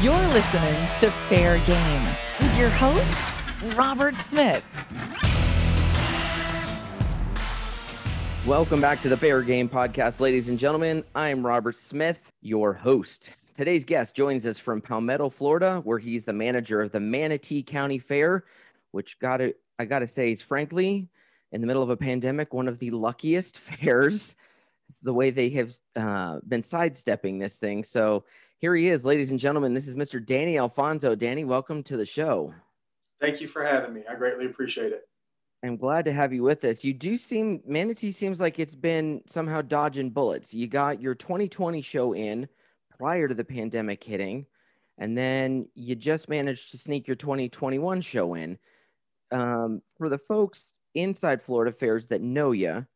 You're listening to Fair Game with your host, Robert Smith. Welcome back to the Fair Game Podcast, ladies and gentlemen. I'm Robert Smith, your host. Today's guest joins us from Palmetto, Florida, where he's the manager of the Manatee County Fair, which got to I got to say is frankly, in the middle of a pandemic, one of the luckiest fairs. The way they have uh, been sidestepping this thing. So here he is, ladies and gentlemen. This is Mr. Danny Alfonso. Danny, welcome to the show. Thank you for having me. I greatly appreciate it. I'm glad to have you with us. You do seem Manatee seems like it's been somehow dodging bullets. You got your 2020 show in prior to the pandemic hitting, and then you just managed to sneak your 2021 show in. Um, for the folks inside Florida fairs that know you,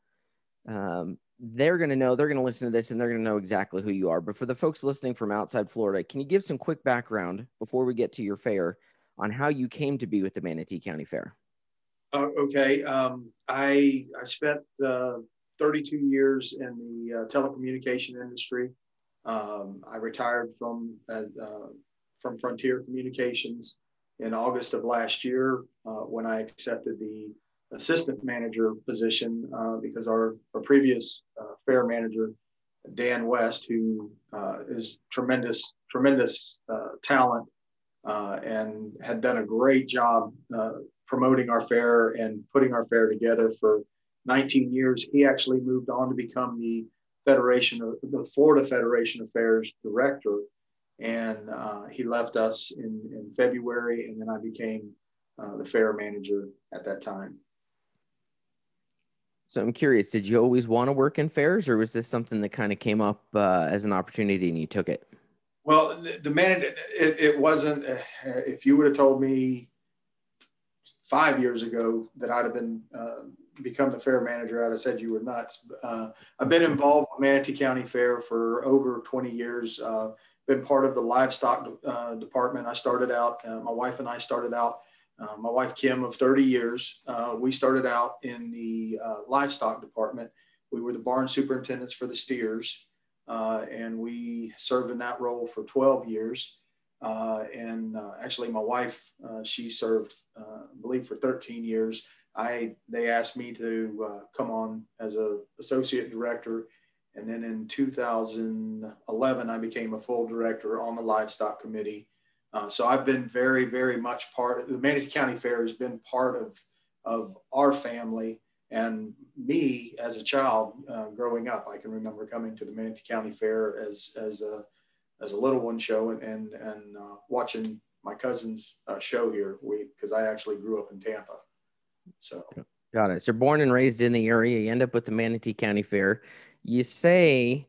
um, they're going to know, they're going to listen to this and they're going to know exactly who you are. But for the folks listening from outside Florida, can you give some quick background before we get to your fair on how you came to be with the Manatee County Fair? Uh, okay. Um, I, I spent uh, 32 years in the uh, telecommunication industry. Um, I retired from, uh, from Frontier Communications in August of last year uh, when I accepted the assistant manager position uh, because our, our previous uh, fair manager, Dan West, who uh, is tremendous, tremendous uh, talent uh, and had done a great job uh, promoting our fair and putting our fair together for 19 years. He actually moved on to become the Federation of the Florida Federation of Fairs director. And he left us in, in February, and then I became the fair manager at that time. So I'm curious, did you always want to work in fairs or was this something that kind of came up uh, as an opportunity and you took it? Well, the man, it, it wasn't, uh, if you would have told me five years ago that I'd have been, uh, become the fair manager, I'd have said you were nuts. Uh, I've been involved with Manatee County Fair for over 20 years, uh, been part of the livestock uh, department. I started out, my wife and I started out uh, my wife Kim of 30 years. Uh, we started out in the uh, livestock department. We were the barn superintendents for the steers, uh, and we served in that role for 12 years. Uh, and actually, my wife she served, I believe, for 13 years. I they asked me to come on as a associate director, and then in 2011 I became a full director on the livestock committee. Uh, so I've been very, very much part of the Manatee County Fair has been part of, of our family and me as a child uh, growing up. I can remember coming to the Manatee County Fair as, as a, as a little one show and, and, and uh, watching my cousin's uh, show here because I actually grew up in Tampa. So got it. So born and raised in the area, you end up with the Manatee County Fair. You say,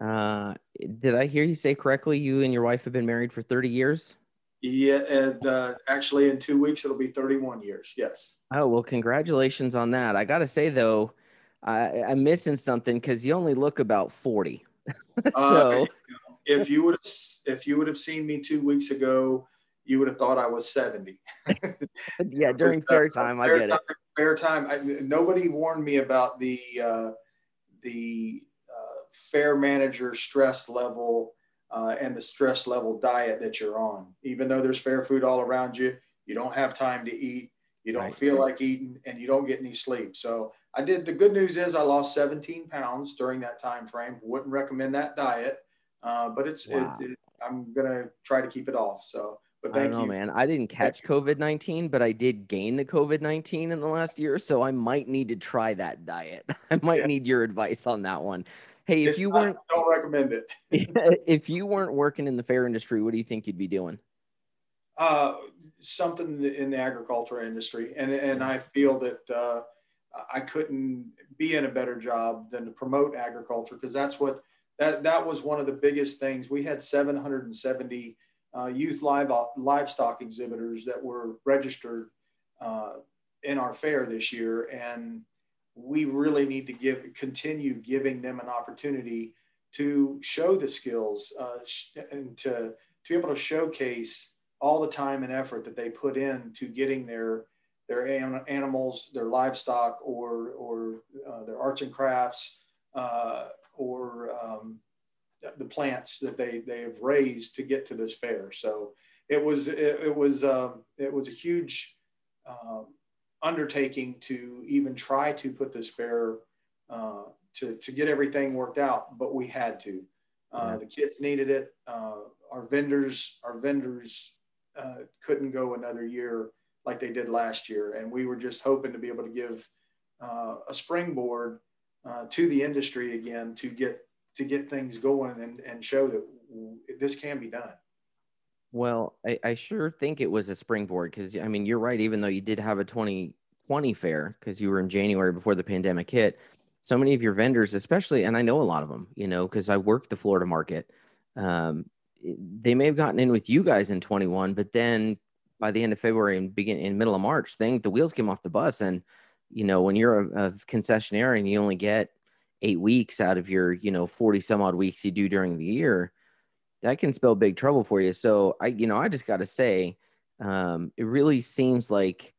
uh, did I hear you say correctly? You and your wife have been married for 30 years? Yeah, and uh, actually, in two weeks, it'll be 31 years. Yes. Oh well, congratulations on that. I got to say though, I, I'm missing something because you only look about 40. so, uh, if you would have if you would have seen me two weeks ago, you would have thought I was 70. yeah, during uh, fair time, fair I get time, it. Fair time. I, nobody warned me about the uh, the uh, fair manager stress level uh, and the stress level diet that you're on. Even though there's fair food all around you, you don't have time to eat, you don't right. feel like eating, and you don't get any sleep. So I did. The good news is I lost 17 pounds during that time frame. Wouldn't recommend that diet, uh, but it's. Wow. It, it, I'm gonna try to keep it off. So. But thank I don't know, you. man. I didn't catch COVID 19, but I did gain the COVID 19 in the last year. So I might need to try that diet. I might yeah. need your advice on that one. Hey, if it's you not, weren't don't recommend it. if you weren't working in the fair industry, what do you think you'd be doing? Uh, something in the agriculture industry, and and I feel that uh, I couldn't be in a better job than to promote agriculture because that's what that that was one of the biggest things. We had 770 uh, youth live, livestock exhibitors that were registered uh, in our fair this year, and we really need to give continue giving them an opportunity to show the skills uh, and to, to be able to showcase all the time and effort that they put in to getting their their animals, their livestock, or or uh, their arts and crafts, uh, or um, the plants that they they have raised to get to this fair. So it was it, it was um, it was a huge um, undertaking to even try to put this fair uh, to to get everything worked out, but we had to. Uh, yeah. The kids needed it. Uh, our vendors our vendors uh, couldn't go another year like they did last year, and we were just hoping to be able to give uh, a springboard uh, to the industry again to get to get things going and, and show that this can be done. Well, I, I sure think it was a springboard because I mean you're right. Even though you did have a 2020 fair because you were in January before the pandemic hit, so many of your vendors, especially, and I know a lot of them, you know, because I work the Florida market. Um, they may have gotten in with you guys in 21, but then by the end of February and begin in middle of March, thing the wheels came off the bus. And you know, when you're a, a concessionaire and you only get eight weeks out of your, you know, 40 some odd weeks you do during the year, that can spell big trouble for you. So I, you know, I just got to say, um, it really seems like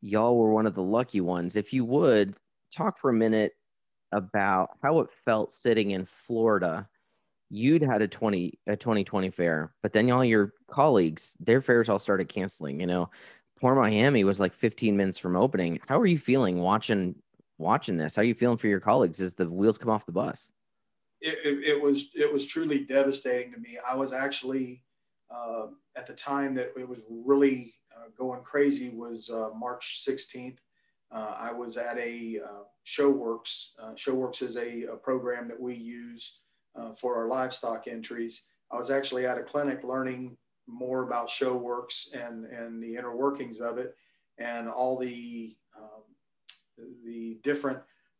y'all were one of the lucky ones. If you would talk for a minute about how it felt sitting in Florida. You'd had a 20 a 2020 fair, but then all your colleagues, their fairs all started canceling. You know, poor Miami was like 15 minutes from opening. How are you feeling watching watching this? How are you feeling for your colleagues as the wheels come off the bus? It, it, it, was it was truly devastating to me. I was actually uh, at the time that it was really uh, going crazy was uh, March 16th. Uh, I was at a uh, ShoWorks. Uh, ShoWorks is a, a, program that we use for our livestock entries. I was actually at a clinic learning more about ShoWorks and and the inner workings of it, and all the um, the different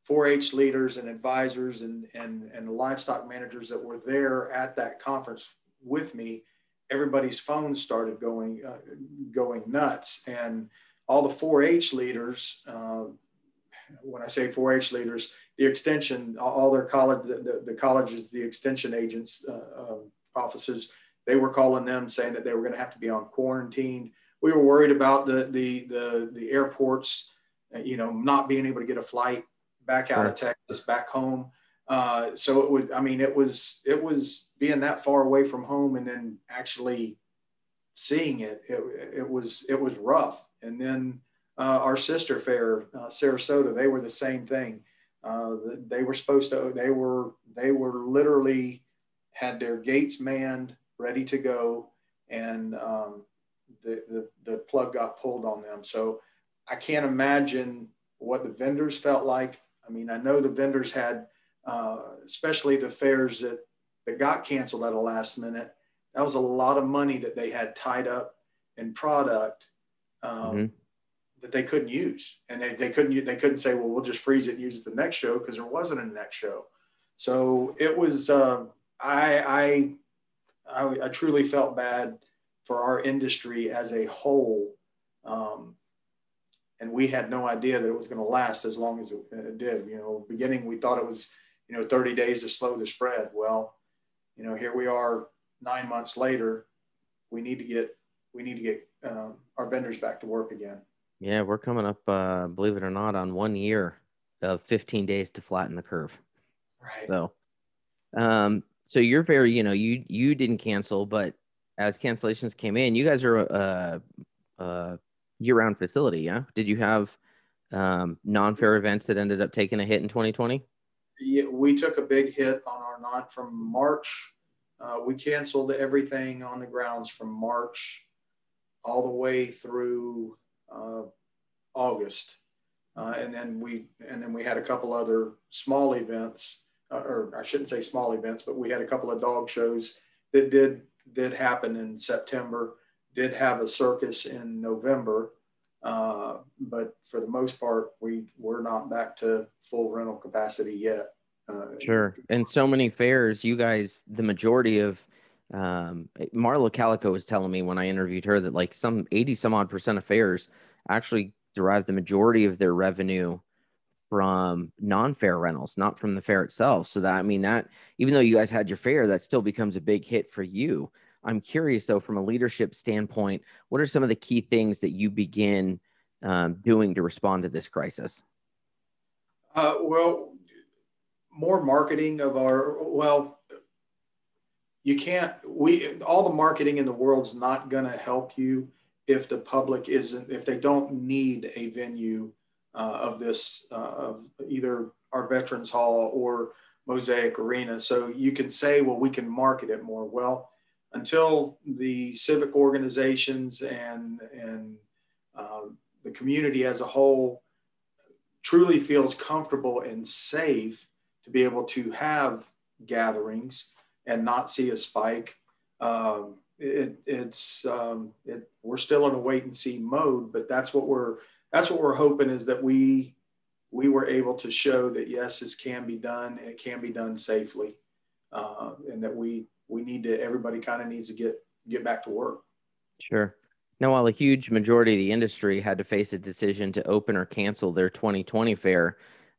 4-H leaders and advisors and, and, and livestock managers that were there at that conference with me, everybody's phones started going uh, going nuts, and all the 4-H leaders. Uh, when I say 4-H leaders, the extension, all their college, the, the, the colleges, the extension agents uh, um, offices, they were calling them saying that they were going to have to be on quarantine. We were worried about the the the, the airports, uh, you know, not being able to get a flight back out of Texas, back home. Uh, so it would, I mean, it was, it was being that far away from home and then actually seeing it, it, it was, it was rough. And then uh, our sister fair, uh, Sarasota, they were the same thing. Uh, they were supposed to, they were, they were literally had their gates manned, ready to go. And um, the, the, the plug got pulled on them. So I can't imagine what the vendors felt like. I mean, I know the vendors had, uh, especially the fairs that, that got canceled at a last minute. That was a lot of money that they had tied up in product um, mm-hmm. that they couldn't use, and they, they couldn't they couldn't say, well, we'll just freeze it and use it the next show because there wasn't a next show. So it was. Uh, I, I, I I truly felt bad for our industry as a whole. Um, and we had no idea that it was going to last as long as it, it, did. You know, beginning we thought it was, you know, 30 days to slow the spread. Well, you know, here we are nine months later. We need to get we need to get um, our vendors back to work again. Yeah, we're coming up, uh, believe it or not, on one year of 15 days to flatten the curve. Right. So, um, so you're very, you know, you you didn't cancel, but as cancellations came in, you guys are uh, uh, year-round facility. Yeah. Did you have um, non-fair events that ended up taking a hit in 2020? Yeah, we took a big hit on our non from March. Uh, we canceled everything on the grounds from March all the way through uh, August, uh, and then we and then we had a couple other small events, uh, or I shouldn't say small events, but we had a couple of dog shows that did did happen in September did have a circus in November, uh, but for the most part, we we're not back to full rental capacity yet. Uh, sure, and so many fairs, you guys, the majority of um, Marla Calico was telling me when I interviewed her that like some 80 some odd percent of fairs actually derive the majority of their revenue from non-fair rentals, not from the fair itself. So that I mean that even though you guys had your fair, that still becomes a big hit for you. I'm curious though, from a leadership standpoint, what are some of the key things that you begin um, doing to respond to this crisis? Uh, well, more marketing of our, well, you can't we all the marketing in the world's not going to help you if the public isn't if they don't need a venue uh, of this uh, of either our veterans hall or mosaic arena so you can say well we can market it more well until the civic organizations and and uh, the community as a whole truly feels comfortable and safe to be able to have gatherings and not see a spike. Um, it, it's um, it, we're still in a wait and see mode, but that's what we're that's what we're hoping is that we we were able to show that yes, this can be done it can be done safely, uh, and that we we need to everybody kind of needs to get get back to work. Sure. Now, while a huge majority of the industry had to face a decision to open or cancel their 2020 fair,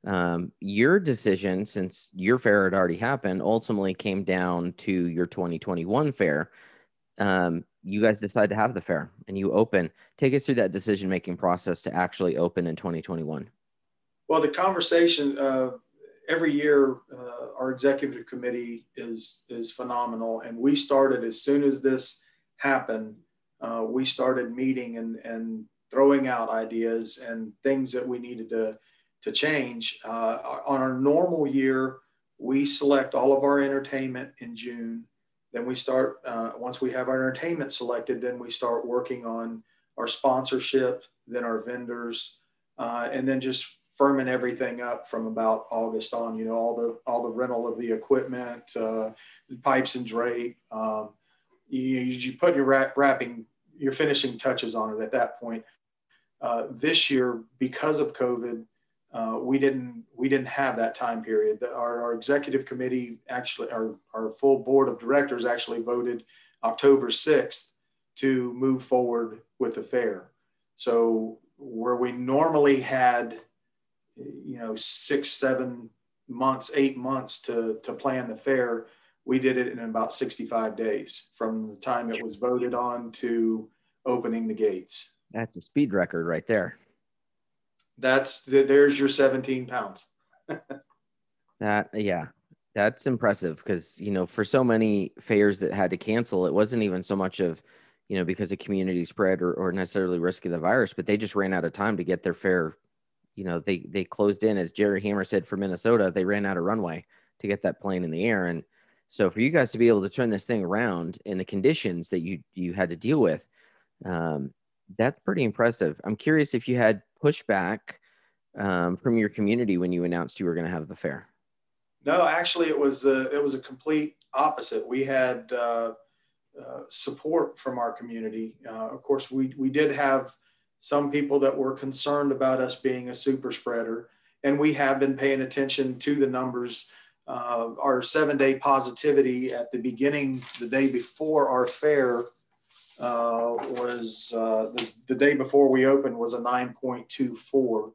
um, your decision, since your fair had already happened, ultimately came down to your 2021 fair. Um, you guys decide to have the fair and you open. Take us through that decision making process to actually open in 2021. Well, the conversation uh, every year, uh, our executive committee is is phenomenal, and we started as soon as this happened. Uh, we started meeting and and throwing out ideas and things that we needed to to change. Uh, on our normal year, we select all of our entertainment in June. Then we start, uh, once we have our entertainment selected, then we start working on our sponsorship, then our vendors, uh, and then just firming everything up from about August on, you know, all the, all the rental of the equipment, uh, pipes and drape. Um, you, you put your wrapping, your finishing touches on it at that point. Uh, this year, because of COVID, uh, we didn't we didn't have that time period. Our, our executive committee actually, our, our full board of directors actually voted October 6th to move forward with the fair. So where we normally had, you know, six, seven months, eight months to, to plan the fair, we did it in about 65 days from the time it was voted on to opening the gates. That's a speed record right there that's there's your 17 pounds. that yeah, that's impressive because you know for so many fairs that had to cancel, it wasn't even so much of you know because of community spread or, or necessarily risk of the virus, but they just ran out of time to get their fair. You know they they closed in as Jerry Hammer said for Minnesota, they ran out of runway to get that plane in the air and. So for you guys to be able to turn this thing around in the conditions that you you had to deal with, um, that's pretty impressive. I'm curious if you had pushback um, from your community when you announced you were going to have the fair? No, actually, it was a, it was a complete opposite. We had uh, uh, support from our community. Uh, of course, we we did have some people that were concerned about us being a super spreader, and we have been paying attention to the numbers. Uh, our seven day positivity at the beginning, the day before our fair, uh, was uh, the, the day before we opened was a 9.24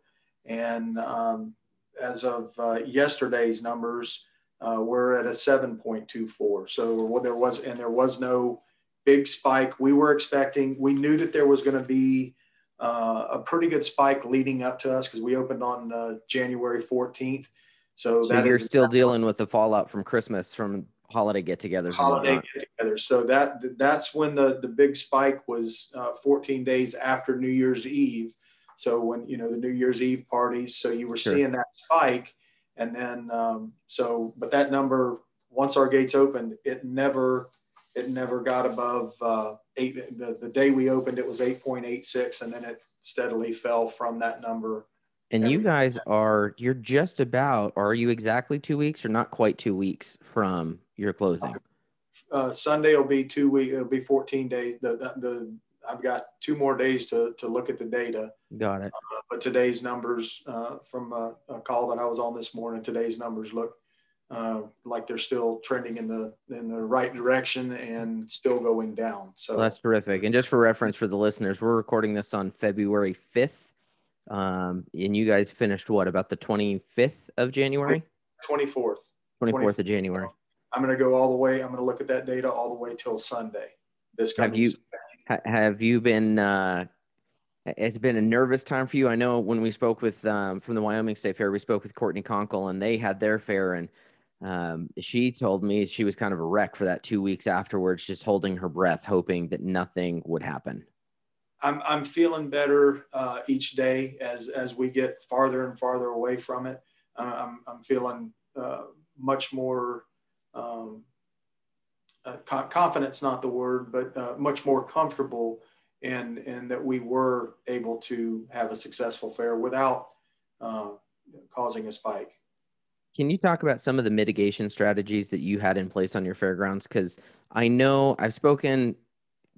and um, as of uh, yesterday's numbers, uh, we're at a 7.24. So there was, and there was no big spike. We were expecting, we knew that there was going to be uh, a pretty good spike leading up to us because we opened on uh, January 14th. So, so that you're still dealing with the fallout from Christmas from holiday get-togethers. Holiday get-togethers. So that that's when the the big spike was uh, 14 days after New Year's Eve. So when you know the New Year's Eve parties, so you were sure. seeing that spike, and then um, so but that number once our gates opened, it never it never got above uh, eight. The, the day we opened, it was eight point eight six, and then it steadily fell from that number. And you guys are you're just about, are you exactly two weeks or not quite two weeks from your closing? Uh, Sunday will be two weeks. It'll be 14 days. The, the, the I've got two more days to, to look at the data. Got it. Uh, but today's numbers uh, from a, a, call that I was on this morning, today's numbers look uh, like they're still trending in the in the right direction and still going down. So well, that's terrific. And just for reference for the listeners, we're recording this on February 5th. Um, and you guys finished what about the 25th of January? 24th. 24th, 24th of January. I'm going to go all the way. I'm going to look at that data all the way till Sunday. This coming have you Sunday have you been uh, it's been a nervous time for you i know when we spoke with um, from the wyoming state fair we spoke with courtney conkle and they had their fair and Um, she told me she was kind of a wreck for that two weeks afterwards, just holding her breath, hoping that nothing would happen. I'm, I'm feeling better uh, each day as, as we get farther and farther away from it. Uh, I'm, I'm feeling uh, much more um, uh, confidence, not the word, but uh, much more comfortable in, in that we were able to have a successful fair without uh, causing a spike. Can you talk about some of the mitigation strategies that you had in place on your fairgrounds? Because I know I've spoken,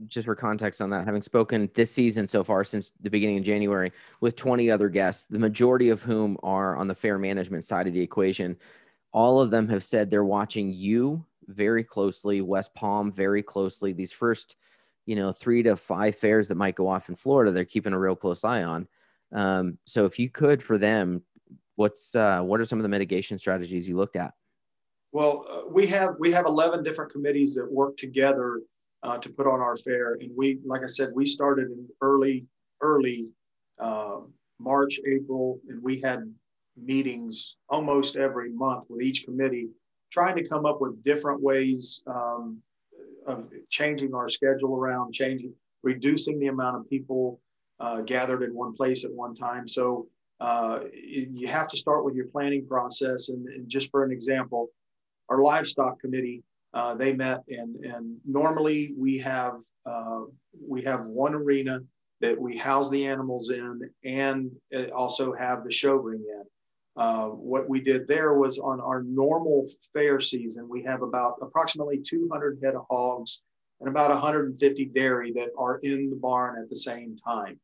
just for context on that, having spoken this season so far since the beginning of January with 20 other guests, the majority of whom are on the fair management side of the equation. All of them have said they're watching you very closely, West Palm very closely. These first, you know, three to five fairs that might go off in Florida, they're keeping a real close eye on. Um, so if you could for them what's uh, what are some of the mitigation strategies you looked at? Well, uh, we have we have 11 different committees that work together uh, to put on our fair, and we, like I said, we started in early early uh, March, April, and we had meetings almost every month with each committee, trying to come up with different ways um, of changing our schedule around, changing, reducing the amount of people uh, gathered in one place at one time. So uh, you have to start with your planning process. And, and just for an example, our livestock committee, uh, they met and, and normally we have, uh, we have one arena that we house the animals in and also have the show ring in. Uh, what we did there was on our normal fair season, we have about approximately 200 head of hogs and about 150 dairy that are in the barn at the same time.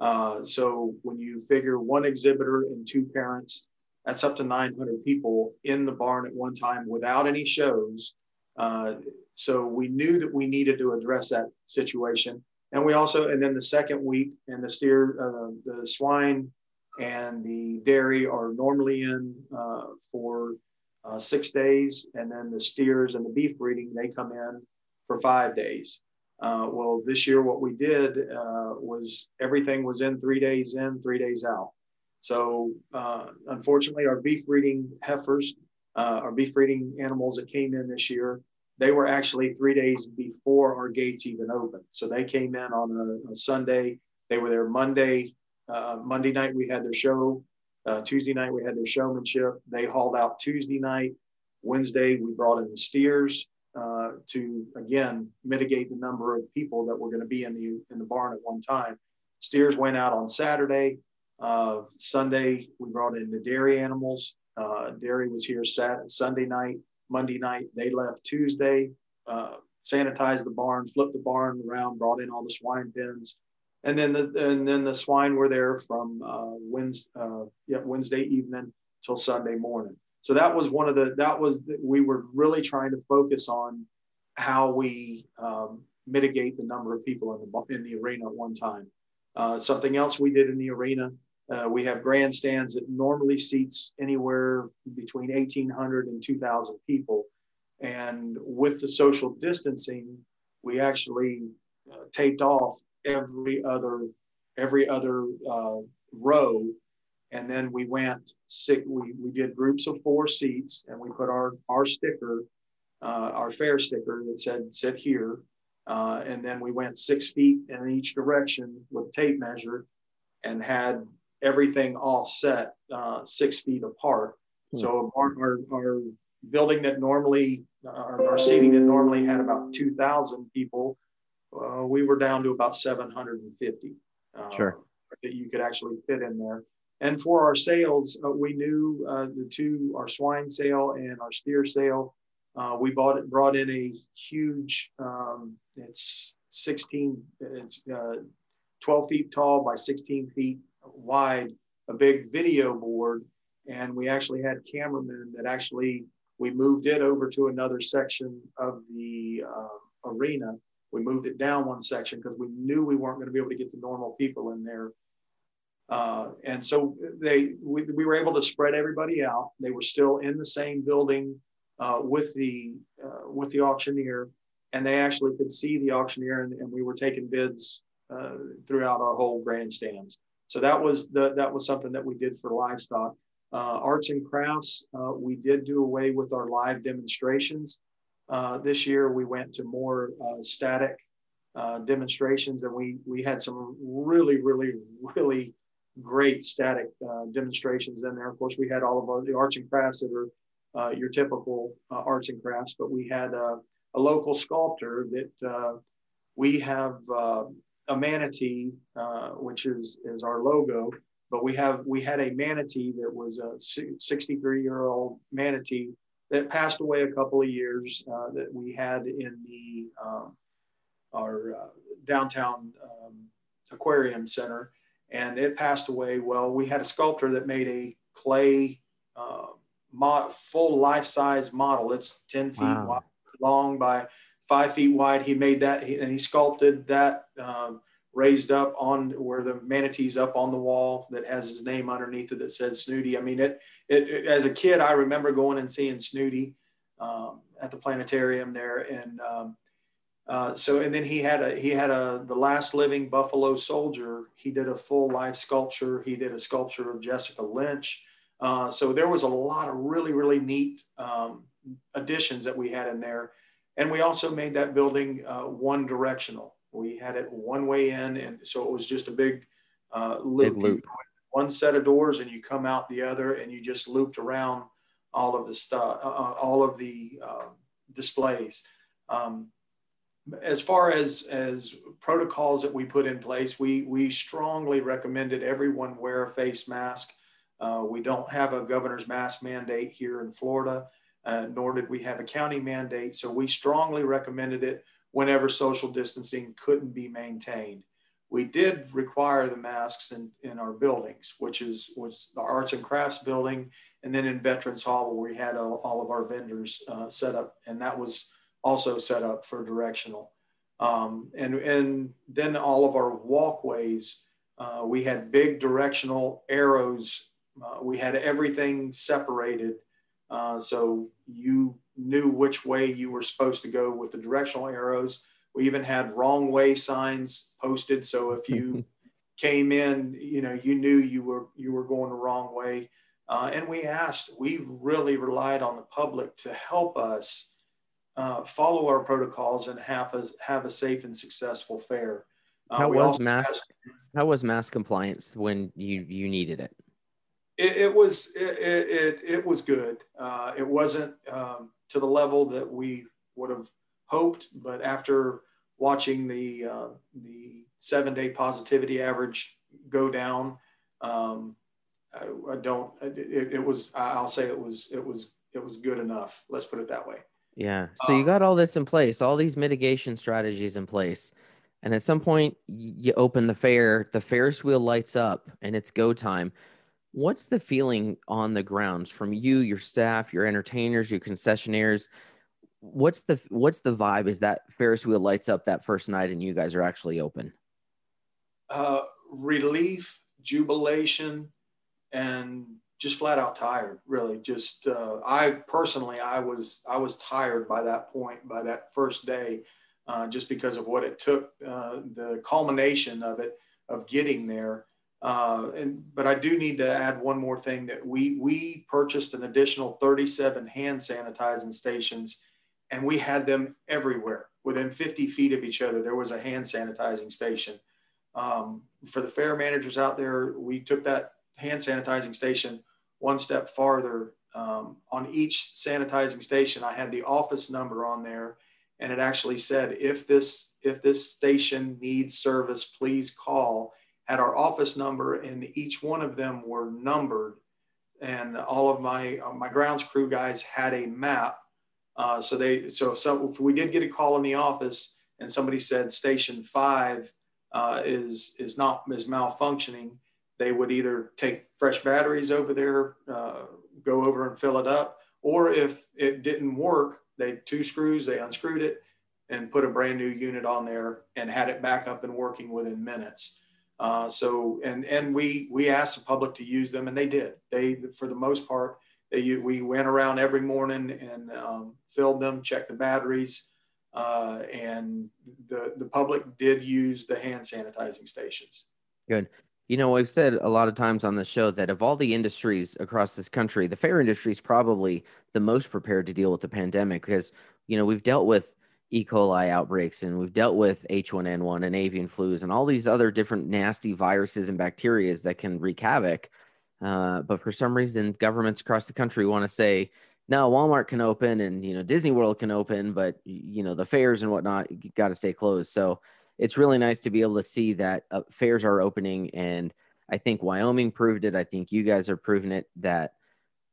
Uh, so when you figure one exhibitor and two parents, that's up to 900 people in the barn at one time without any shows. Uh, so we knew that we needed to address that situation. And we also, and then the second week, and the steer, uh, the swine and the dairy are normally in uh, for uh, six days. And then the steers and the beef breeding, they come in for five days. Uh, well, this year, what we did uh, was everything was in three days in, three days out. So, uh, unfortunately, our beef breeding heifers, uh, our beef breeding animals that came in this year, they were actually three days before our gates even opened. So, they came in on a, a Sunday. They were there Monday. Uh, Monday night, we had their show. Uh, Tuesday night, we had their showmanship. They hauled out Tuesday night. Wednesday, we brought in the steers uh, to again mitigate the number of people that were going to be in the in the barn at one time. Steers went out on Saturday. Uh, Sunday we brought in the dairy animals. Uh, dairy was here Saturday, Sunday night, Monday night. They left Tuesday. Uh, sanitized the barn, flipped the barn around, brought in all the swine pens, and then the and then the swine were there from uh, Wednesday, uh, yeah, Wednesday evening till Sunday morning so that was one of the that was we were really trying to focus on how we um, mitigate the number of people in the in the arena at one time. Uh, something else we did in the arena, uh, we have grandstands that normally seats anywhere between 1,800 and 2,000 people, and with the social distancing, we actually uh, taped off every other every other uh, row and then we went sick. We, we did groups of four seats and we put our, our sticker, uh, our fair sticker that said sit here. Uh, and then we went six feet in each direction with tape measure and had everything offset uh, six feet apart. Hmm. So our, our, our, building that normally, our, our, seating that normally had about 2,000 people, uh, we were down to about 750. Uh, sure. That you could actually fit in there. And for our sales, uh, we knew uh, the two, our swine sale and our steer sale. Uh, we bought it, brought in a huge, um, it's 16, it's uh, 12 feet tall by 16 feet wide, a big video board. And we actually had cameramen that actually, we moved it over to another section of the uh, arena. We moved it down one section because we knew we weren't going to be able to get the normal people in there uh, and so they we, we were able to spread everybody out. They were still in the same building uh, with the uh, with the auctioneer, and they actually could see the auctioneer, and, and we were taking bids uh, throughout our whole grandstands. So that was the that was something that we did for livestock. Uh, arts and crafts, uh, we did do away with our live demonstrations. This year, we went to more static demonstrations, and we we had some really, really, really great static uh, demonstrations in there. Of course, we had all of our, the arts and crafts that are your typical arts and crafts, but we had a local sculptor that we have a manatee, which is is our logo but we have we had a manatee that was a 63 year old manatee that passed away a couple of years uh, that we had in the um, our uh, downtown um, aquarium center and it passed away well we had a sculptor that made a clay uh, full life-size model it's 10 feet wow. wide, long by five feet wide he made that and he sculpted that um, raised up on where the manatee's up on the wall that has his name underneath it that says Snooty. I mean, it, it, it as a kid, I remember going and seeing Snooty um, at the planetarium there. And um, uh, so, and then he had a, he had a, the last living Buffalo soldier. He did a full life sculpture. He did a sculpture of Jessica Lynch. Uh, so there was a lot of really, really neat um, additions that we had in there. And we also made that building uh, one directional. We had it one way in, and so it was just a big uh, loop. Big loop. One set of doors, and you come out the other, and you just looped around all of the stuff, uh, all of the displays. Um, as far as as protocols that we put in place, we we strongly recommended everyone wear a face mask. Uh, we don't have a governor's mask mandate here in Florida, uh, nor did we have a county mandate. So we strongly recommended it whenever social distancing couldn't be maintained. We did require the masks in, in our buildings, which is was the arts and crafts building, and then in Veterans Hall where we had all, all of our vendors uh, set up, and that was also set up for directional. Um, and and then all of our walkways, uh, we had big directional arrows. Uh, we had everything separated, uh, so you knew which way you were supposed to go with the directional arrows. We even had wrong way signs posted. So if you came in, you know, you knew you were you were going the wrong way. Uh, and we asked, we really relied on the public to help us uh, follow our protocols and have a, have a safe and successful fair. Uh, how was mask? how was mask compliance when you you needed it? It, it was it, it, it was good. Uh, it wasn't um, to the level that we would have hoped. But after watching the uh, the seven day positivity average go down, um, I, I, don't. It, it, was. I'll say it was. It was. It was good enough. Let's put it that way. Yeah. So um, you got all this in place, all these mitigation strategies in place. And at some point, you open the fair, the Ferris wheel lights up, and it's go time. What's the feeling on the grounds from you, your staff, your entertainers, your concessionaires? What's the what's the vibe? Is that Ferris wheel lights up that first night and you guys are actually open? Uh, relief, jubilation, and just flat out tired. Really, just uh, I personally, I was I was tired by that point, by that first day, uh, just because of what it took, uh, the culmination of it, of getting there. Uh, and but I do need to add one more thing that we we purchased an additional 37 hand sanitizing stations, and we had them everywhere within 50 feet of each other. There was a hand sanitizing station. Um, for the fair managers out there, we took that hand sanitizing station one step farther. Um, on each sanitizing station, I had the office number on there, and it actually said, "If this if this station needs service, please call." had our office number, and each one of them were numbered. And all of my uh, my grounds crew guys had a map. Uh, so they so if, if we did get a call in the office and somebody said station five uh, is is not is malfunctioning, they would either take fresh batteries over there, uh, go over and fill it up, or if it didn't work, they two screws, they unscrewed it and put a brand new unit on there and had it back up and working within minutes. Uh, so and and we we asked the public to use them, and they did. They for the most part, they we went around every morning and um, filled them, checked the batteries, uh, and the the public did use the hand sanitizing stations. Good. You know, I've said a lot of times on the show that of all the industries across this country, the fair industry is probably the most prepared to deal with the pandemic because, you know, we've dealt with E. coli outbreaks and we've dealt with H1N1 and avian flus and all these other different nasty viruses and bacteria that can wreak havoc. Uh, but for some reason, governments across the country want to say, no, Walmart can open and, you know, Disney World can open, but, you know, the fairs and whatnot got to stay closed. So, it's really nice to be able to see that uh, fairs are opening. And I think Wyoming proved it. I think you guys are proving it that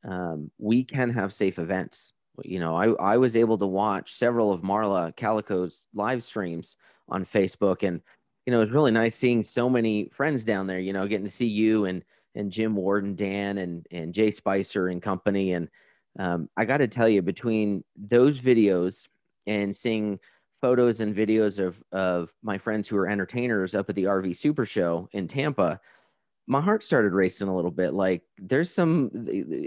um, we can have safe events. You know, I, I was able to watch several of Marla Calico's live streams on Facebook. And, you know, it was really nice seeing so many friends down there, you know, getting to see you and, and Jim Ward and Dan and, and Jay Spicer and company. And um, I got to tell you, between those videos and seeing photos and videos of of my friends who are entertainers up at the RV Super Show in Tampa, my heart started racing a little bit. Like there's some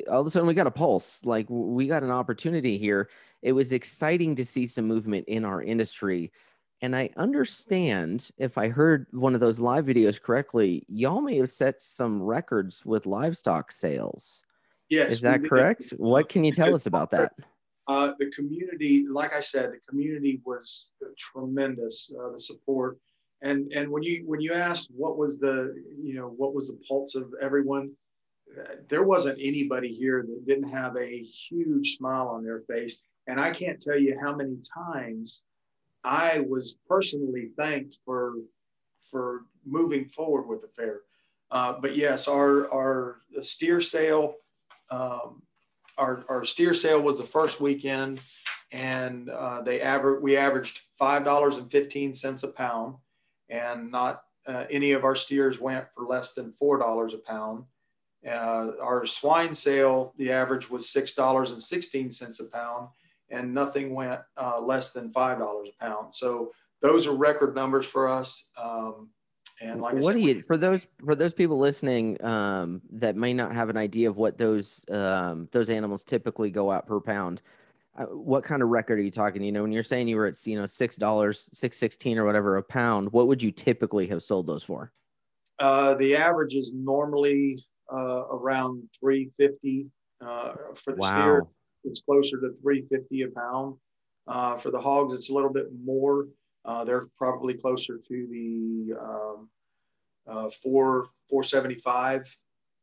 all of a sudden we got a pulse. Like we got an opportunity here. It was exciting to see some movement in our industry. And I understand if I heard one of those live videos correctly, y'all may have set some records with livestock sales. Yes. Is that correct? What can you tell us about that? Uh, the community, like I said, the community was tremendous. Uh, the support, and and when you when you asked what was the you know what was the pulse of everyone, uh, there wasn't anybody here that didn't have a huge smile on their face. And I can't tell you how many times I was personally thanked for for moving forward with the fair. Uh, but yes, our our steer sale. Um, our, our steer sale was the first weekend and uh, they aver- we averaged $5.15 a pound and not uh, any of our steers went for less than $4 a pound. Uh, our swine sale, the average was $6.16 a pound and nothing went uh, less than $5 a pound. So those are record numbers for us. Um, and like what said, do you for those for those people listening um, that may not have an idea of what those um, those animals typically go out per pound? Uh, what kind of record are you talking? You know, when you're saying you were at you know six dollars, six sixteen or whatever a pound, what would you typically have sold those for? Uh, the average is normally uh, around three fifty uh, for the wow. steer. It's closer to three fifty a pound. Uh, for the hogs, it's a little bit more. Uh, they're probably closer to the um, uh, four 475.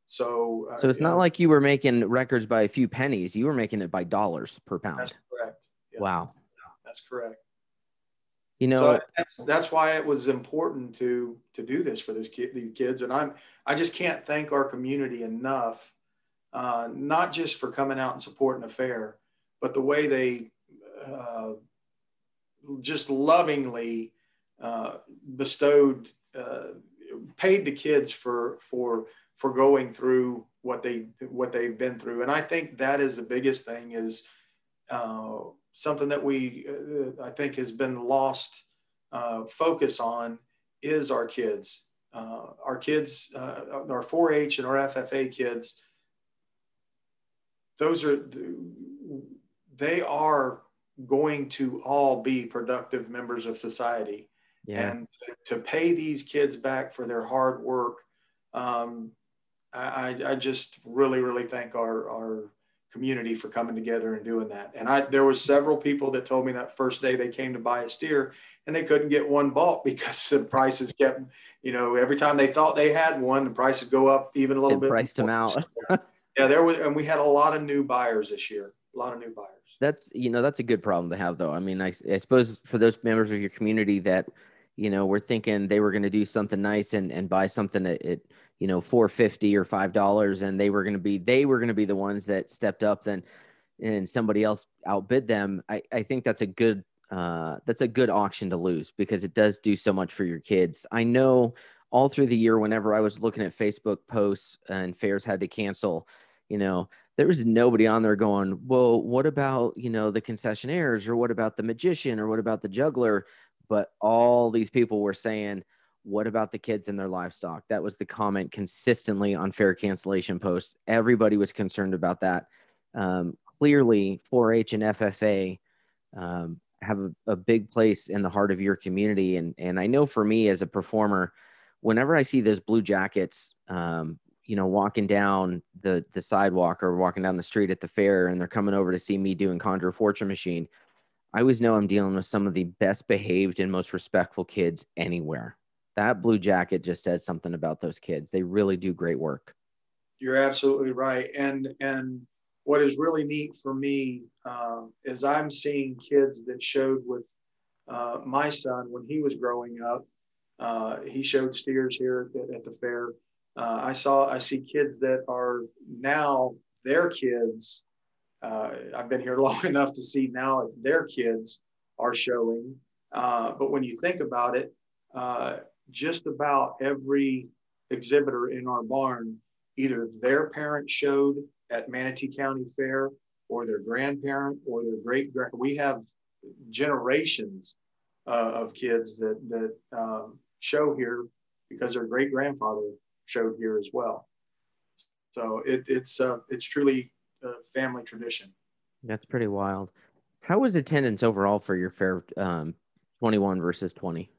So, uh, so it's not know, like you were making records by a few pennies. You were making it by dollars per pound. That's correct. Yeah. Wow. That's correct. You know, so that's, that's, why it was important to to do this for this kid, these kids, and I'm I just can't thank our community enough, uh, not just for coming out and supporting a fair, but the way they uh, just lovingly uh, bestowed, uh, paid the kids for for for going through what they what they've been through, and I think that is the biggest thing is uh, something that we uh, I think has been lost uh, focus on is our kids. Uh, our kids, our 4-H and our FFA kids, those are they are going to all be productive members of society. Yeah. And to pay these kids back for their hard work, um, I, I just really, really thank our, our community for coming together and doing that. And I, there was several people that told me that first day they came to buy a steer and they couldn't get one bought because the prices kept, you know, every time they thought they had one, the price would go up even a little it bit. Priced them out. yeah, there was, and we had a lot of new buyers this year, a lot of new buyers that's you know that's a good problem to have though. I mean i, I suppose for those members of your community that you know were thinking they were going to do something nice and and buy something at, at you know 450 or five dollars and they were going to be they were going to be the ones that stepped up then and somebody else outbid them i i think that's a good uh that's a good auction to lose because it does do so much for your kids. I know all through the year whenever i was looking at facebook posts and fairs had to cancel you know there was nobody on there going, well, what about, you know, the concessionaires or what about the magician or what about the juggler? But all these people were saying, what about the kids and their livestock? That was the comment consistently on fair cancellation posts. Everybody was concerned about that. Um, clearly, 4 H and FFA um, have a, a, big place in the heart of your community. And, and I know for me as a performer, whenever I see those blue jackets, um, you know, walking down the the sidewalk or walking down the street at the fair, and they're coming over to see me doing Conjure Fortune Machine, I always know I'm dealing with some of the best behaved and most respectful kids anywhere. That blue jacket just says something about those kids. They really do great work. You're absolutely right, and and what is really neat for me um, is I'm seeing kids that showed with uh, my son when he was growing up. Uh, he showed steers here at, at the fair. Uh, I saw I see kids that are now their kids. Uh, I've been here long enough to see now if their kids are showing. Uh, but when you think about it, uh, just about every exhibitor in our barn, either their parent showed at Manatee County Fair or their grandparent or their great grand. we have generations uh, of kids that that um, show here because their great grandfather showed here as well. So it, it's uh, it's truly a family tradition. That's pretty wild. How was attendance overall for your fair um, 21 versus 20?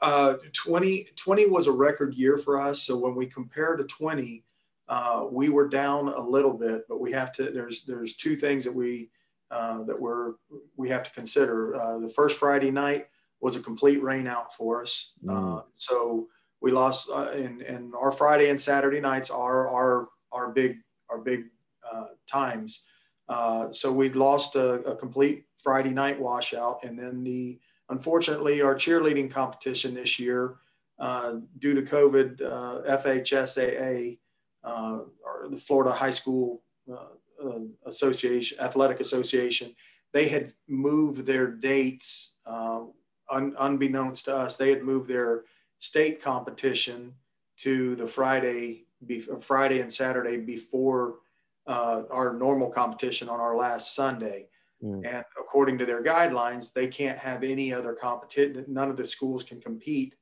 Uh, 20, 20 was a record year for us. So when we compare to 20, uh, we were down a little bit, but we have to. There's there's two things that we uh, that we're we have to consider. Uh, the first Friday night was a complete rain out for us, mm. Uh, so we lost. Uh, and and our Friday and Saturday nights are our our big our big uh, times. so we'd lost a, a, complete Friday night washout, and then the unfortunately our cheerleading competition this year, due to COVID, FHSAA uh, or the Florida High School uh, uh, Association, Athletic Association, they had moved their dates, un- unbeknownst to us, they had moved their state competition to the Friday, be- Friday and Saturday before uh, our normal competition on our last Sunday. Mm. And according to their guidelines, they can't have any other competition. None of the schools can compete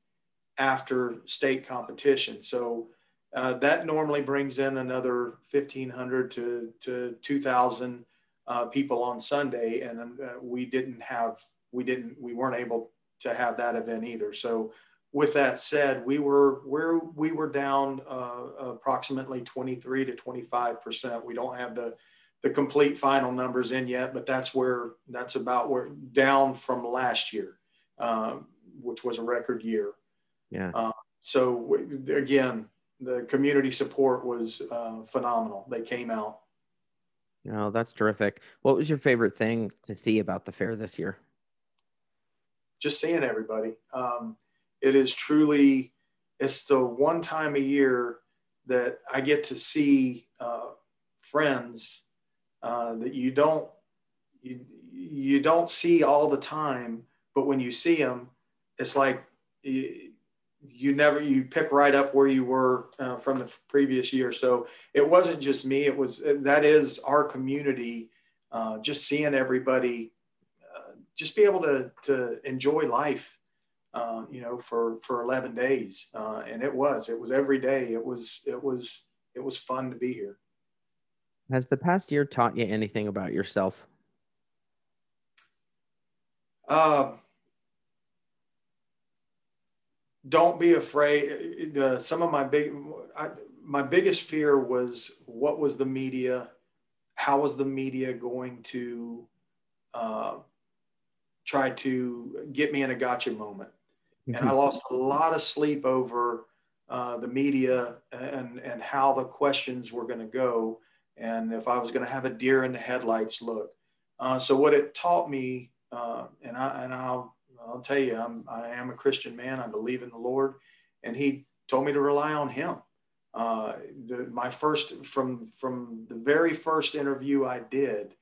after state competition. So uh, that normally brings in another 1,500 to, to 2,000 uh, people on Sunday. And uh, we didn't have, we didn't, we weren't able to have that event either. So with that said, we were, we're, we were down uh, approximately 23 to 25%. We don't have the, the complete final numbers in yet, but that's where, that's about where down from last year, um, which was a record year. Yeah. Uh, so again, the community support was uh, phenomenal. They came out. Oh, that's terrific. What was your favorite thing to see about the fair this year? Just seeing everybody. Um, it is truly, it's the one time a year that I get to see uh, friends uh, that you don't you, you don't see all the time, but when you see them, it's like you, you never you pick right up where you were uh, from the previous year. So it wasn't just me it was that is our community uh, just seeing everybody uh, just be able to to enjoy life uh, you know for for 11 days uh, and it was it was every day it was it was it was fun to be here has the past year taught you anything about yourself um don't be afraid. Uh, some of my big, I, my biggest fear was what was the media, how was the media going to uh, try to get me in a gotcha moment, mm-hmm. and I lost a lot of sleep over uh, the media and and how the questions were going to go, and if I was going to have a deer in the headlights look. Uh, so what it taught me, uh, and I and I'll I'll tell you, I'm, I am a Christian man. I believe in the Lord. And he told me to rely on him. Uh, the, my first, from, from the very first interview I did,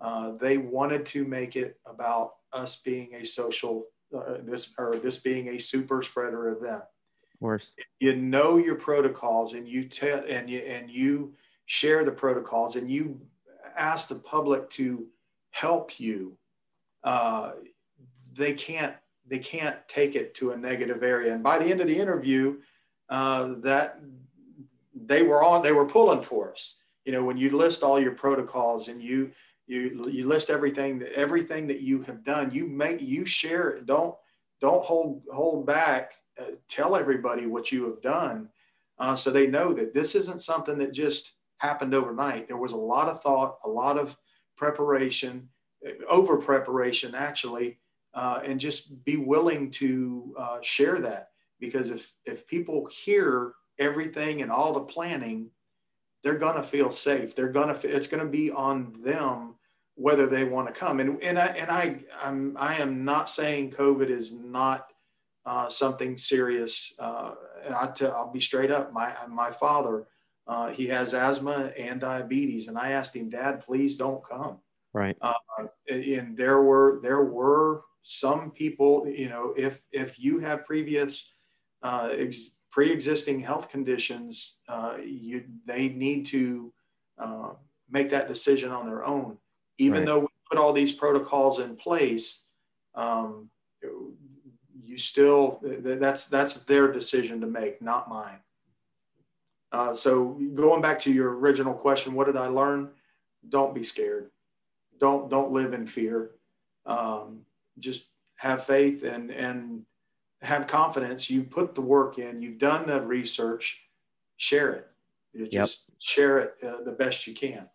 uh, they wanted to make it about us being a social, uh, this, or this being a super spreader event. Of course. You know your protocols and you tell, and you, and you share the protocols and you ask the public to help you. Uh, they can't they can't take it to a negative area. And by the end of the interview, uh, that they were on they were pulling for us. You know, when you list all your protocols and you you you list everything that everything that you have done, you make you share it. Don't don't hold hold back uh, tell everybody what you have done uh, so they know that this isn't something that just happened overnight. There was a lot of thought, a lot of preparation, over preparation actually, uh, and just be willing to uh, share that because if if people hear everything and all the planning, they're gonna feel safe. They're gonna it's gonna be on them whether they want to come. And and I and I I'm I am not saying COVID is not uh, something serious. Uh, and I t- I'll be straight up. My my father, uh, he has asthma and diabetes, and I asked him, Dad, please don't come. Right. Uh, and there were there were some people, you know, if if you have previous uh, ex- pre-existing health conditions, uh, you they need to make that decision on their own. Even right. though we put all these protocols in place, um, you still that's that's their decision to make, not mine. Uh, so going back to your original question, what did I learn? Don't be scared. Don't don't live in fear. Um, just have faith and and have confidence. You've put the work in. You've done the research. Share it. You just yep. share it uh, the best you can.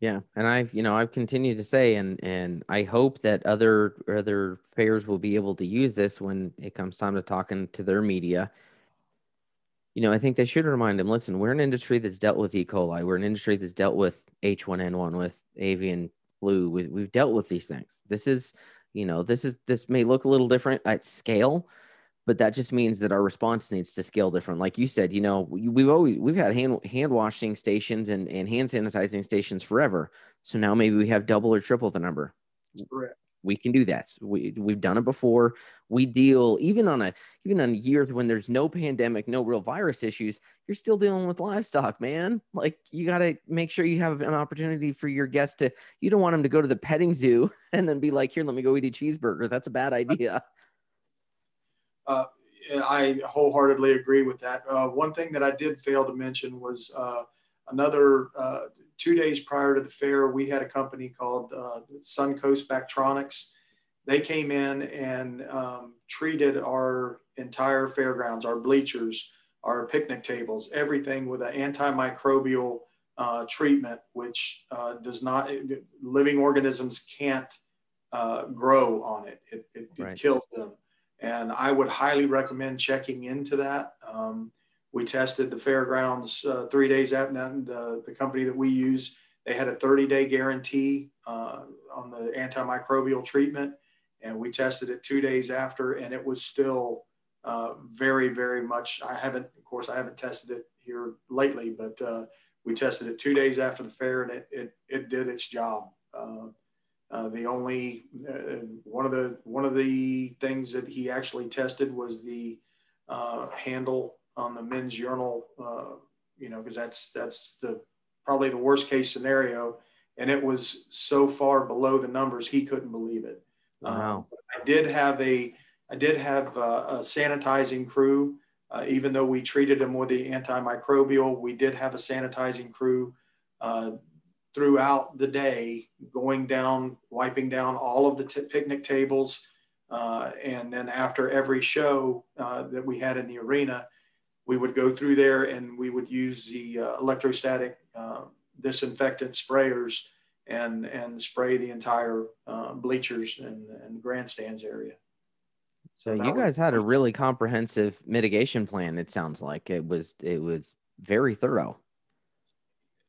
Yeah, and I've you know I've continued to say, and and I hope that other other fairs will be able to use this when it comes time to talking to their media. You know, I think they should remind them. Listen, we're an industry that's dealt with E. coli. We're an industry that's dealt with H1N1, with avian flu. We, we've dealt with these things. This is, you know, this is this may look a little different at scale, but that just means that our response needs to scale different. Like you said, you know, we've always we've had hand hand washing stations and, and hand sanitizing stations forever. So now maybe we have double or triple the number. Correct. We can do that. We we've done it before. We deal even on a even on years when there's no pandemic, no real virus issues. You're still dealing with livestock, man. Like you got to make sure you have an opportunity for your guests to. You don't want them to go to the petting zoo and then be like, "Here, let me go eat a cheeseburger." That's a bad idea. Uh, I wholeheartedly agree with that. Uh, one thing that I did fail to mention was uh, another uh, two days prior to the fair, we had a company called uh, Suncoast Bactronics. They came in and um, treated our entire fairgrounds, our bleachers, our picnic tables, everything with an antimicrobial uh, treatment, which does not, living organisms can't grow on it. It, it, right. it kills them. And I would highly recommend checking into that. Um, we tested the fairgrounds uh, three days after the, the company that we use. They had a 30 day guarantee uh, on the antimicrobial treatment. And we tested it two days after, and it was still uh, very, very much. I haven't, of course, I haven't tested it here lately, but uh, we tested it two days after the fair and it, it, it did its job. Uh, uh, the only uh, one of the one of the things that he actually tested was the uh, handle on the men's urinal. Uh, you know, because that's that's the probably the worst case scenario, and it was so far below the numbers he couldn't believe it. Wow. I did have a I did have a, a sanitizing crew. Uh, even though we treated him with the antimicrobial, we did have a sanitizing crew uh, throughout the day, going down, wiping down all of the t- picnic tables. Uh, and then after every show uh, that we had in the arena, we would go through there and we would use the uh, electrostatic uh, disinfectant sprayers and, and spray the entire uh, bleachers and, and grandstands area. So, so you guys was, had a really comprehensive mitigation plan. It sounds like it was, it was very thorough.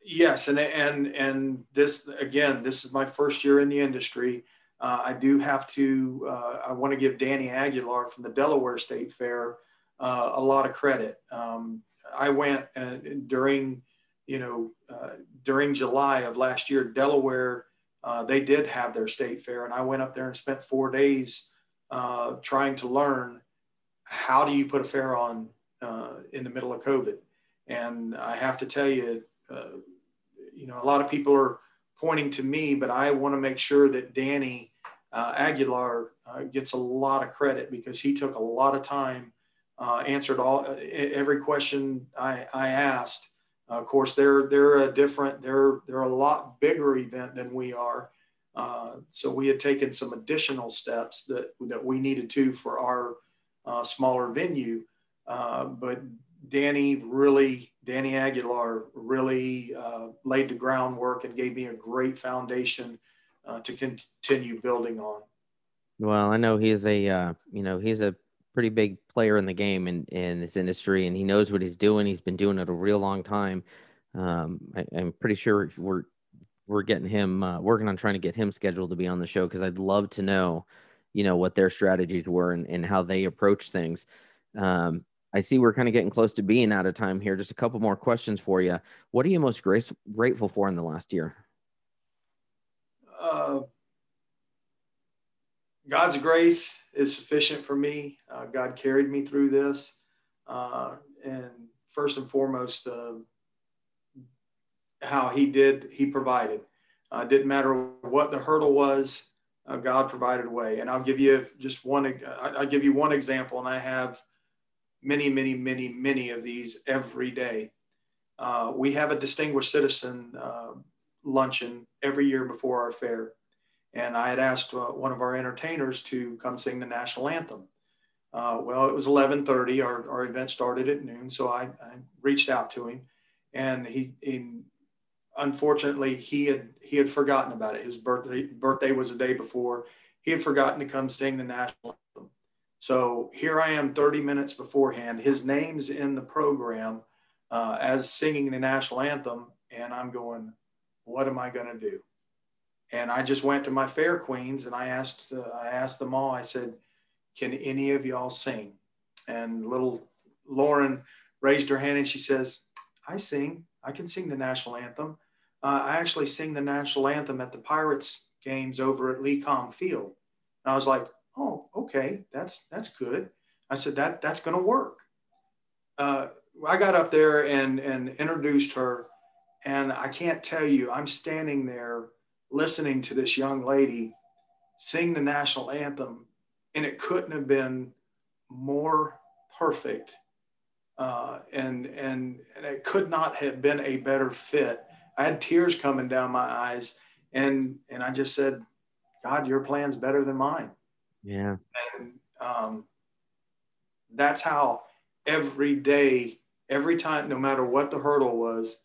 Yes, and and and this again, this is my first year in the industry. Uh, I do have to. Uh, I want to give Danny Aguilar from the Delaware State Fair uh, a lot of credit. Um, I went uh, during, you know, uh, during July of last year, Delaware. Uh, they did have their state fair, and I went up there and spent four days trying to learn how do you put a fair on in the middle of COVID. And I have to tell you, you know, a lot of people are pointing to me, but I want to make sure that Danny uh, Aguilar uh, gets a lot of credit because he took a lot of time, uh, answered all every question I, I asked. of course, they're they're a different they're they're a lot bigger event than we are. Uh, so we had taken some additional steps that that we needed to for our uh, smaller venue. Uh, but Danny really, Danny Aguilar really uh, laid the groundwork and gave me a great foundation uh, to continue building on. Well, I know he's a, uh, you know, he's a pretty big player in the game in, in this industry and he knows what he's doing. He's been doing it a real long time. Um, I, am pretty sure we're, we're getting him, uh, working on trying to get him scheduled to be on the show. Cause I'd love to know, you know, what their strategies were and, and how they approach things. Um, I see we're kind of getting close to being out of time here. Just a couple more questions for you. What are you most grace, grateful for in the last year? Uh, God's grace is sufficient for me. Uh, God carried me through this. Uh, and first and foremost, uh, how he did, he provided. Uh, didn't matter what the hurdle was, uh, God provided a way. And I'll give you just one, I'll give you one example, and I have many, many, many, many of these every day. Uh, we have a distinguished citizen uh, luncheon every year before our fair. And I had asked uh, one of our entertainers to come sing the national anthem. Uh, well, it was 1130. Our, our event started at noon. So I, I reached out to him and he, he, unfortunately he had, he had forgotten about it. His birthday, birthday was the day before he had forgotten to come sing the national anthem. so here I am 30 minutes beforehand. His name's in the program uh, as singing the national anthem. And I'm going, what am I going to do? And I just went to my fair queens and I asked, uh, I asked them all, I said, can any of y'all sing? And little Lauren raised her hand and she says, I sing. I can sing the national anthem. Uh, I actually sing the national anthem at the Pirates games over at Lee LECOM Field. And I was like, oh, okay, that's that's good. I said that that's going to work. Uh, I got up there and and introduced her, and I can't tell you, I'm standing there listening to this young lady sing the national anthem, and it couldn't have been more perfect. Uh, and, and and it could not have been a better fit. I had tears coming down my eyes, and and I just said, God, your plan's better than mine. Yeah. And um, that's how every day, every time, no matter what the hurdle was,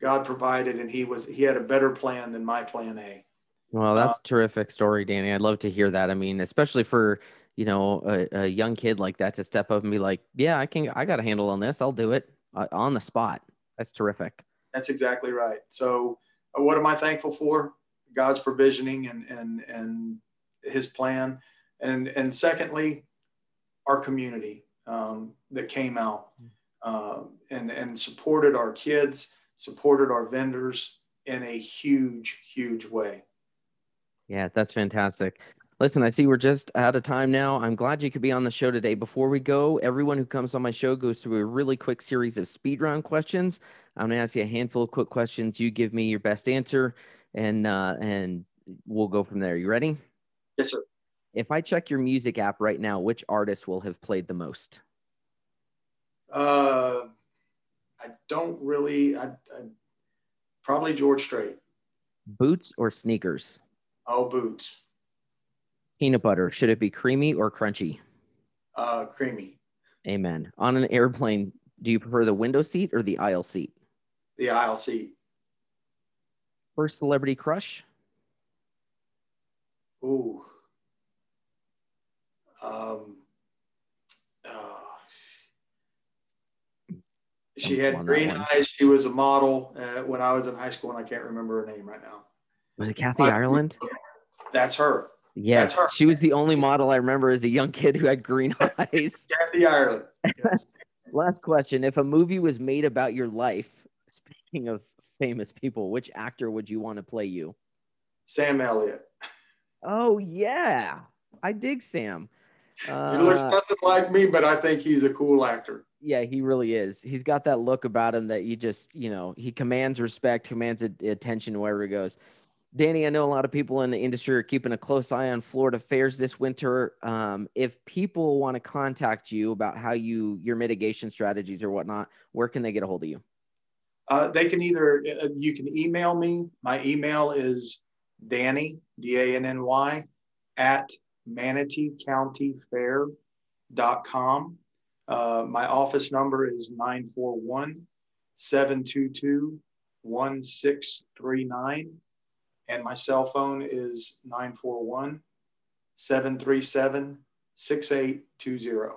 God provided, and He was He had a better plan than my plan A. Well, that's uh, terrific story, Danny. I'd love to hear that. I mean, especially for you know a, a, young kid like that to step up and be like, "Yeah, I can. I got a handle on this. I'll do it uh, on the spot." That's terrific. That's exactly right. So, uh, what am I thankful for? God's provisioning and and and His plan and and secondly, our community um, that came out uh, and and supported our kids, supported our vendors in a huge, huge way. Yeah, that's fantastic. Listen, I see we're just out of time now. I'm glad you could be on the show today. Before we go, everyone who comes on my show goes through a really quick series of speed round questions. I'm going to ask you a handful of quick questions. You give me your best answer, and uh, and we'll go from there. You ready? Yes, sir. If I check your music app right now, which artist will have played the most? Uh, I don't really. I, I probably George Strait. Boots or sneakers? Oh, boots. Peanut butter. Should it be creamy or crunchy? Uh, creamy. Amen. On an airplane, do you prefer the window seat or the aisle seat? The aisle seat. First celebrity crush? Ooh. Um, She had green eyes. She was a model uh, when I was in high school, and I can't remember her name right now. Was it Kathy Ireland? That's her. Yes, That's her. she was the only model I remember as a young kid who had green eyes. Kathy Ireland. Yes. Last question: If a movie was made about your life, speaking of famous people, which actor would you want to play you? Sam Elliott. Oh yeah, I dig Sam. Uh, he looks nothing like me, but I think he's a cool actor. Yeah, he really is. He's got that look about him that you just, you know, he commands respect, commands attention wherever he goes. Danny, I know a lot of people in the industry are keeping a close eye on Florida fairs this winter. Um, if people want to contact you about how you your mitigation strategies or whatnot, where can they get a hold of you? Uh, they can either uh, you can email me. My email is Danny D A N N Y at Manatee County Fair. Uh, my office number is 941 722 1639. And my cell phone is 941 737 6820.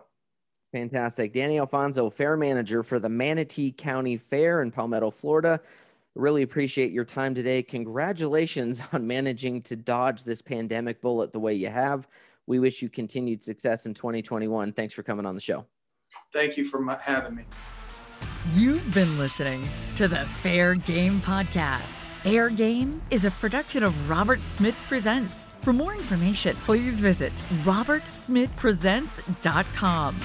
Fantastic. Danny Alfonso, fair manager for the Manatee County Fair in Palmetto, Florida. Really appreciate your time today. Congratulations on managing to dodge this pandemic bullet the way you have. We wish you continued success in 2021. Thanks for coming on the show. Thank you for having me. You've been listening to the Fair Game Podcast. Fair Game is a production of Robert Smith Presents. For more information, please visit robertsmithpresents.com.